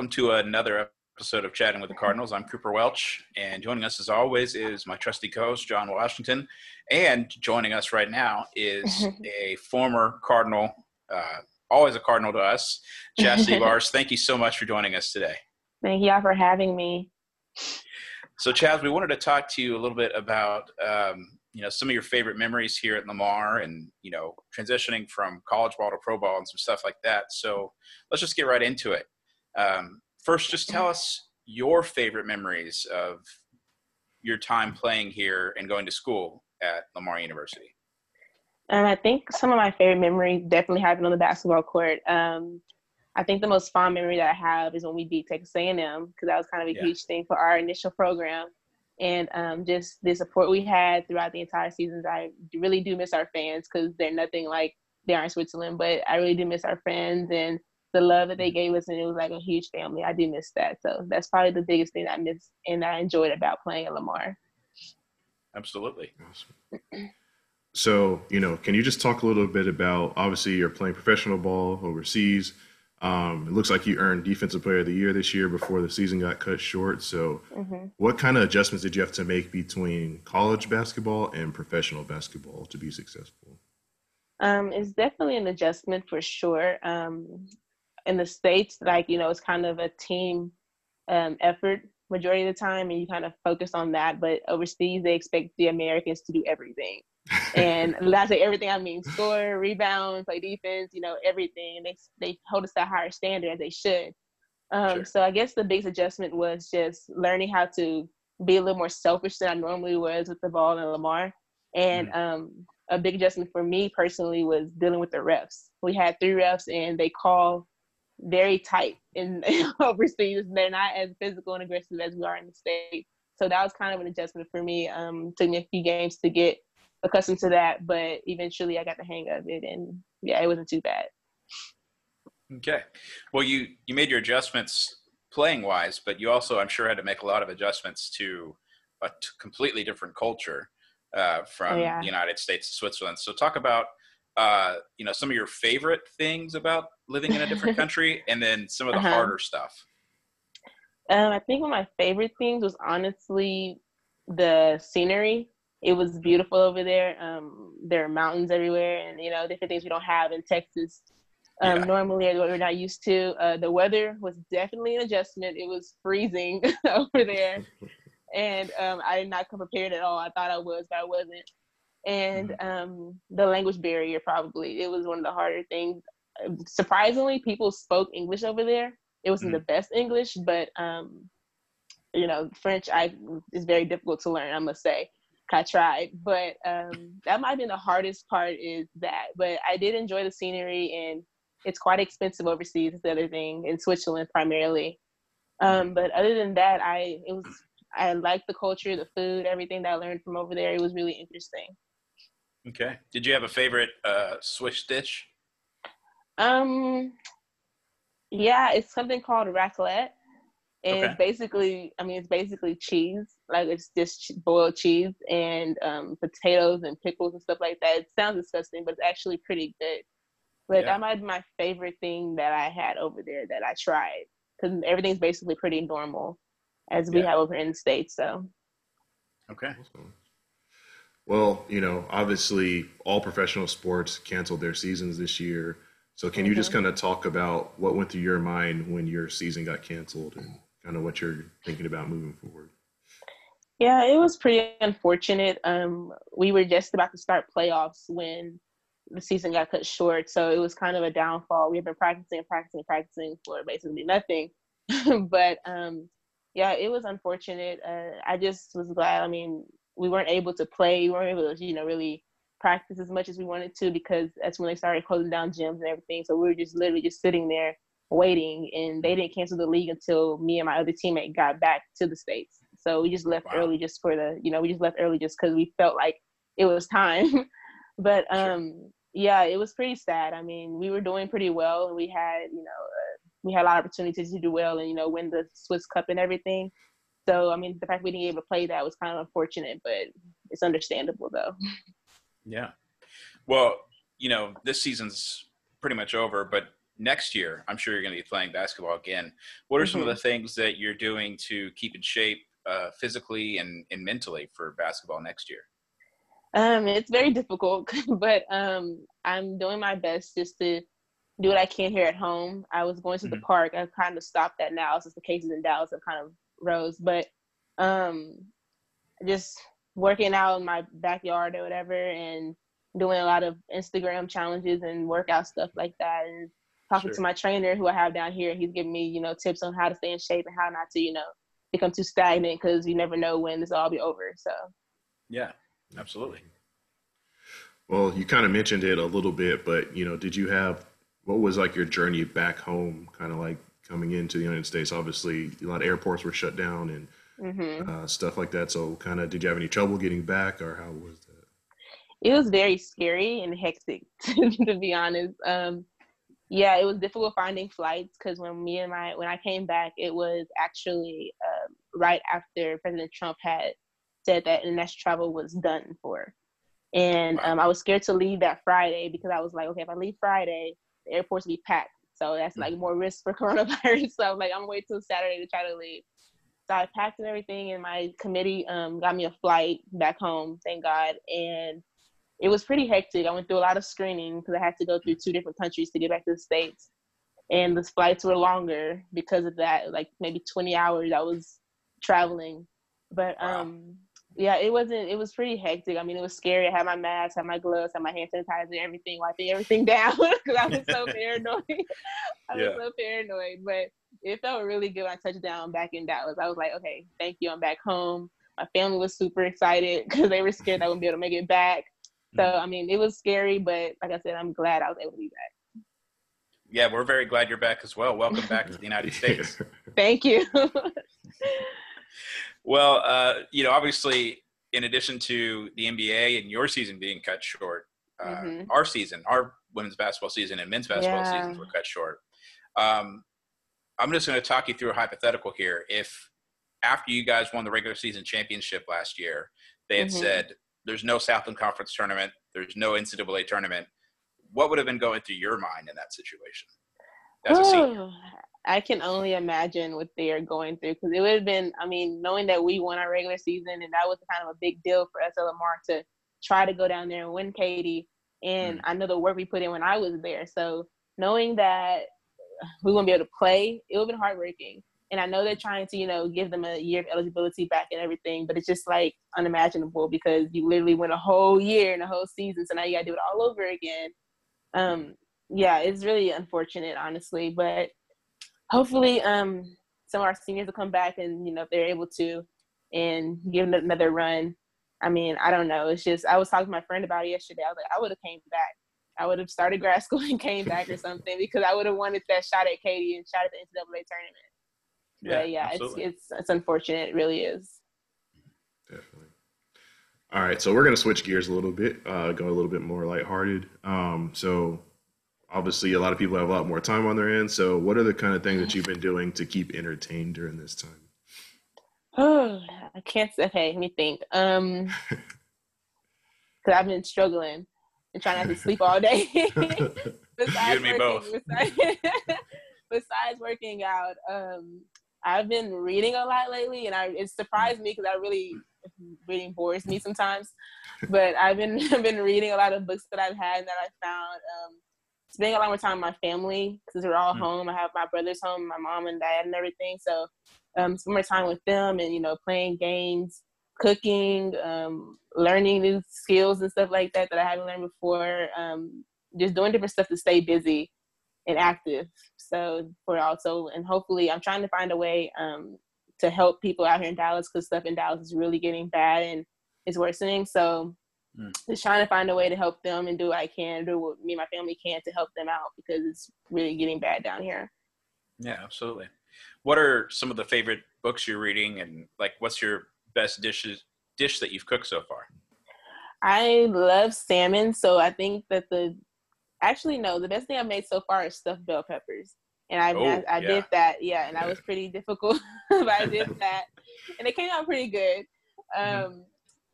Welcome to another episode of Chatting with the Cardinals. I'm Cooper Welch, and joining us as always is my trusty co-host John Washington, and joining us right now is a former Cardinal, uh, always a Cardinal to us, Chastity Bars. Thank you so much for joining us today. Thank you all for having me. So, Chaz, we wanted to talk to you a little bit about um, you know some of your favorite memories here at Lamar, and you know transitioning from college ball to pro ball and some stuff like that. So, let's just get right into it. Um, first, just tell us your favorite memories of your time playing here and going to school at Lamar University. Um, I think some of my favorite memories definitely happened on the basketball court. Um, I think the most fond memory that I have is when we beat Texas A&M because that was kind of a yeah. huge thing for our initial program, and um, just the support we had throughout the entire seasons. I really do miss our fans because they're nothing like they are in Switzerland, but I really do miss our friends and the love that they gave us, and it was like a huge family. I do miss that. So that's probably the biggest thing I miss and I enjoyed about playing at Lamar. Absolutely. Awesome. So, you know, can you just talk a little bit about obviously you're playing professional ball overseas. Um, it looks like you earned Defensive Player of the Year this year before the season got cut short. So, mm-hmm. what kind of adjustments did you have to make between college basketball and professional basketball to be successful? Um, it's definitely an adjustment for sure. Um, in the states like you know it's kind of a team um, effort majority of the time and you kind of focus on that but overseas they expect the americans to do everything and that's like everything i mean score rebound play defense you know everything and they, they hold us to a higher standard as they should um, sure. so i guess the biggest adjustment was just learning how to be a little more selfish than i normally was with the ball and lamar and mm. um, a big adjustment for me personally was dealing with the refs we had three refs and they call very tight in overseas. They're not as physical and aggressive as we are in the States. So that was kind of an adjustment for me. Um, took me a few games to get accustomed to that, but eventually I got the hang of it, and yeah, it wasn't too bad. Okay, well, you you made your adjustments playing wise, but you also, I'm sure, had to make a lot of adjustments to a t- completely different culture uh, from oh, yeah. the United States to Switzerland. So talk about uh, you know, some of your favorite things about living in a different country, and then some of the uh-huh. harder stuff. Um, I think one of my favorite things was honestly the scenery. It was beautiful over there. Um, there are mountains everywhere, and you know, different things we don't have in Texas. Um, yeah. Normally, what we're not used to. Uh, the weather was definitely an adjustment. It was freezing over there, and um, I did not come prepared at all. I thought I was, but I wasn't and mm-hmm. um, the language barrier probably it was one of the harder things surprisingly people spoke english over there it wasn't mm-hmm. the best english but um, you know french i is very difficult to learn i must say i tried but um, that might have been the hardest part is that but i did enjoy the scenery and it's quite expensive overseas is the other thing in switzerland primarily um, mm-hmm. but other than that i it was i liked the culture the food everything that i learned from over there it was really interesting Okay. Did you have a favorite uh, Swiss dish? Um, yeah, it's something called raclette. And okay. it's basically, I mean, it's basically cheese. Like it's just boiled cheese and um, potatoes and pickles and stuff like that. It sounds disgusting, but it's actually pretty good. But yeah. that might be my favorite thing that I had over there that I tried because everything's basically pretty normal as we yeah. have over in the States. So. Okay. Well, you know, obviously all professional sports canceled their seasons this year. So can mm-hmm. you just kind of talk about what went through your mind when your season got canceled and kind of what you're thinking about moving forward? Yeah, it was pretty unfortunate. Um, we were just about to start playoffs when the season got cut short, so it was kind of a downfall. We had been practicing, practicing, practicing for basically nothing. but um, yeah, it was unfortunate. Uh, I just was glad. I mean, we weren't able to play, we weren't able to, you know, really practice as much as we wanted to because that's when they started closing down gyms and everything. So we were just literally just sitting there waiting and they didn't cancel the league until me and my other teammate got back to the States. So we just left wow. early just for the, you know, we just left early just because we felt like it was time. but um sure. yeah, it was pretty sad. I mean, we were doing pretty well and we had, you know, uh, we had a lot of opportunities to do well and, you know, win the Swiss Cup and everything. So I mean, the fact we didn't able to play that was kind of unfortunate, but it's understandable though. Yeah. Well, you know, this season's pretty much over, but next year, I'm sure you're going to be playing basketball again. What are mm-hmm. some of mm-hmm. the things that you're doing to keep in shape uh, physically and, and mentally for basketball next year? Um, it's very difficult, but um, I'm doing my best just to do what I can here at home. I was going to mm-hmm. the park. I've kind of stopped that now since the cases in Dallas have kind of rose, but um, just working out in my backyard or whatever, and doing a lot of Instagram challenges and workout stuff like that, and talking sure. to my trainer who I have down here. He's giving me, you know, tips on how to stay in shape and how not to, you know, become too stagnant because you never know when this will all be over. So, yeah, absolutely. Well, you kind of mentioned it a little bit, but you know, did you have what was like your journey back home? Kind of like coming into the United States. Obviously, a lot of airports were shut down and mm-hmm. uh, stuff like that. So, kind of, did you have any trouble getting back, or how was that? It was very scary and hectic, to be honest. Um, yeah, it was difficult finding flights because when me and my when I came back, it was actually uh, right after President Trump had said that international travel was done for, and um, I was scared to leave that Friday because I was like, okay, if I leave Friday, the airports will be packed, so that's like more risk for coronavirus. so like, I'm gonna wait till Saturday to try to leave. So I packed and everything, and my committee um, got me a flight back home, thank God, and it was pretty hectic. I went through a lot of screening because I had to go through two different countries to get back to the States. And the flights were longer because of that, like maybe 20 hours I was traveling. But um, yeah, it wasn't, it was pretty hectic. I mean, it was scary. I had my mask, had my gloves, had my hand sanitizer, everything, wiping everything down because I was so paranoid. I was so paranoid. But it felt really good when I touched down back in Dallas. I was like, okay, thank you. I'm back home. My family was super excited because they were scared I wouldn't be able to make it back. So mm. I mean, it was scary, but like I said, I'm glad I was able to be back. Yeah, we're very glad you're back as well. Welcome back to the United States. Thank you. Well, uh, you know, obviously, in addition to the NBA and your season being cut short, uh, mm-hmm. our season, our women's basketball season and men's basketball yeah. seasons were cut short. Um, I'm just going to talk you through a hypothetical here. If after you guys won the regular season championship last year, they had mm-hmm. said, there's no Southland Conference tournament, there's no NCAA tournament. What would have been going through your mind in that situation? As a senior? I can only imagine what they are going through because it would have been, I mean, knowing that we won our regular season and that was kind of a big deal for SL Lamar to try to go down there and win Katy. And mm. I know the work we put in when I was there. So knowing that we wouldn't be able to play, it would have been heartbreaking. And I know they're trying to, you know, give them a year of eligibility back and everything, but it's just like unimaginable because you literally went a whole year and a whole season. So now you got to do it all over again. Um, yeah, it's really unfortunate, honestly, but hopefully um, some of our seniors will come back and, you know, if they're able to and give it another run. I mean, I don't know. It's just, I was talking to my friend about it yesterday. I was like, I would have came back. I would have started grad school and came back or something because I would have wanted that shot at Katy and shot at the NCAA tournament. Yeah, but yeah, it's it's it's unfortunate. It really is. Definitely. All right, so we're gonna switch gears a little bit, uh, go a little bit more lighthearted. Um, so obviously, a lot of people have a lot more time on their hands. So, what are the kind of things that you've been doing to keep entertained during this time? Oh, I can't. say. Okay, let me think. Um, because I've been struggling and trying not to sleep all day. besides, working, besides, besides working out, um, I've been reading a lot lately, and I it surprised me because I really reading bores me sometimes. But I've been I've been reading a lot of books that I've had and that I found. Um, spending a lot more time with my family because we're all mm. home. I have my brothers home, my mom and dad, and everything. So um, spend more time with them, and you know, playing games, cooking, um, learning new skills and stuff like that that I haven't learned before. Um, just doing different stuff to stay busy and active. So for also, and hopefully, I'm trying to find a way um, to help people out here in Dallas because stuff in Dallas is really getting bad and it's worsening. So mm. just trying to find a way to help them and do what I can, do what me and my family can to help them out because it's really getting bad down here. Yeah, absolutely. What are some of the favorite books you're reading, and like, what's your best dishes dish that you've cooked so far? I love salmon, so I think that the actually no, the best thing I've made so far is stuffed bell peppers, and I oh, I, I yeah. did that, yeah, and that was pretty difficult, but I did that, and it came out pretty good. Mm-hmm. Um, mm-hmm.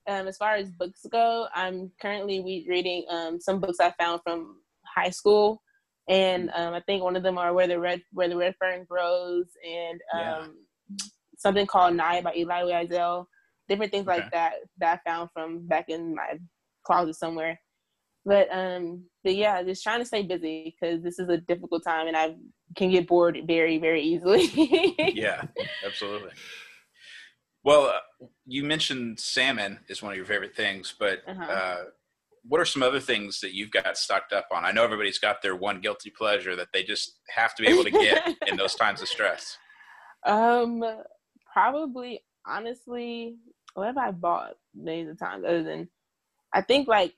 Um, as far as books go, I'm currently re- reading um some books I found from high school. and um, I think one of them are where the red where the red fern grows, and um, yeah. something called Night by Elie Wiesel. Different things okay. like that that I found from back in my closet somewhere. But um, but yeah, just trying to stay busy because this is a difficult time, and I can get bored very very easily. yeah, absolutely. Well, uh, you mentioned salmon is one of your favorite things, but uh-huh. uh, what are some other things that you've got stocked up on? I know everybody's got their one guilty pleasure that they just have to be able to get in those times of stress. Um, probably honestly, what have I bought many of times other than I think like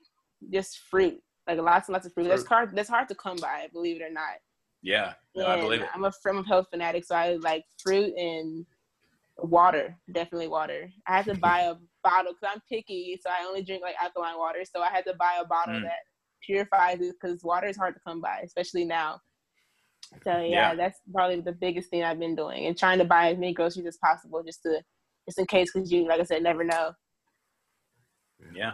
just fruit, like lots and lots of fruit. fruit. That's hard. That's hard to come by, believe it or not. Yeah, no, I believe it. I'm a from a health fanatic, so I like fruit and water. Definitely water. I had to buy a bottle because I'm picky, so I only drink like alkaline water. So I had to buy a bottle mm. that purifies it because water is hard to come by, especially now. So yeah, yeah, that's probably the biggest thing I've been doing, and trying to buy as many groceries as possible, just to just in case, because you, like I said, never know. Yeah.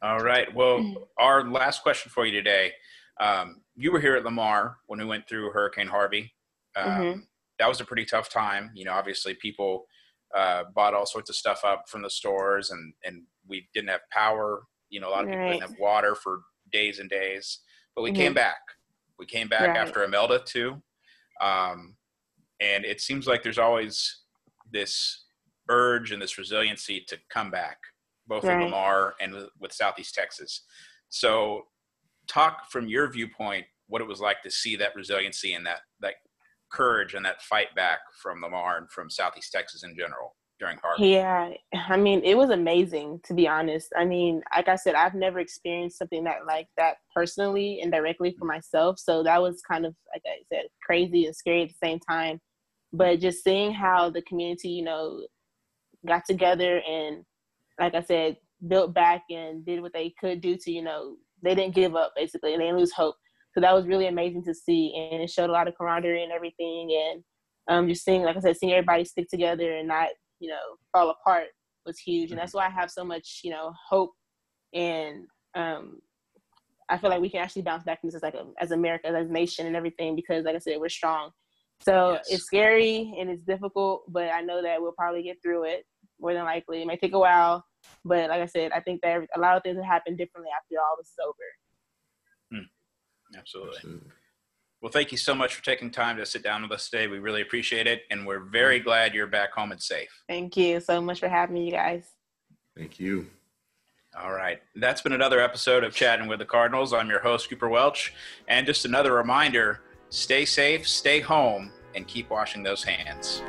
All right. Well, our last question for you today. Um, you were here at Lamar when we went through Hurricane Harvey. Um, mm-hmm. That was a pretty tough time. You know, obviously people uh, bought all sorts of stuff up from the stores, and and we didn't have power. You know, a lot of people right. didn't have water for days and days. But we mm-hmm. came back. We came back right. after Imelda too, um, and it seems like there's always this urge and this resiliency to come back, both right. in Lamar and with Southeast Texas. So, talk from your viewpoint what it was like to see that resiliency and that that courage and that fight back from Lamar and from Southeast Texas in general during Harvey? Yeah, I mean, it was amazing to be honest. I mean, like I said, I've never experienced something that like that personally and directly for mm. myself. So that was kind of, like I said, crazy and scary at the same time. But just seeing how the community, you know, got together and, like I said, built back and did what they could do to, you know, they didn't give up basically and they didn't lose hope. So that was really amazing to see, and it showed a lot of camaraderie and everything. And um, just seeing, like I said, seeing everybody stick together and not, you know, fall apart was huge. And that's why I have so much, you know, hope and um, I feel like we can actually bounce back from this as like a, as America, as a nation, and everything because, like I said, we're strong. So yes. it's scary and it's difficult, but I know that we'll probably get through it more than likely. It may take a while, but like I said, I think that a lot of things will happen differently after all this is over. Absolutely. Absolutely. Well, thank you so much for taking time to sit down with us today. We really appreciate it, and we're very mm-hmm. glad you're back home and safe. Thank you so much for having me, you guys. Thank you. All right. That's been another episode of Chatting with the Cardinals. I'm your host, Cooper Welch. And just another reminder stay safe, stay home, and keep washing those hands.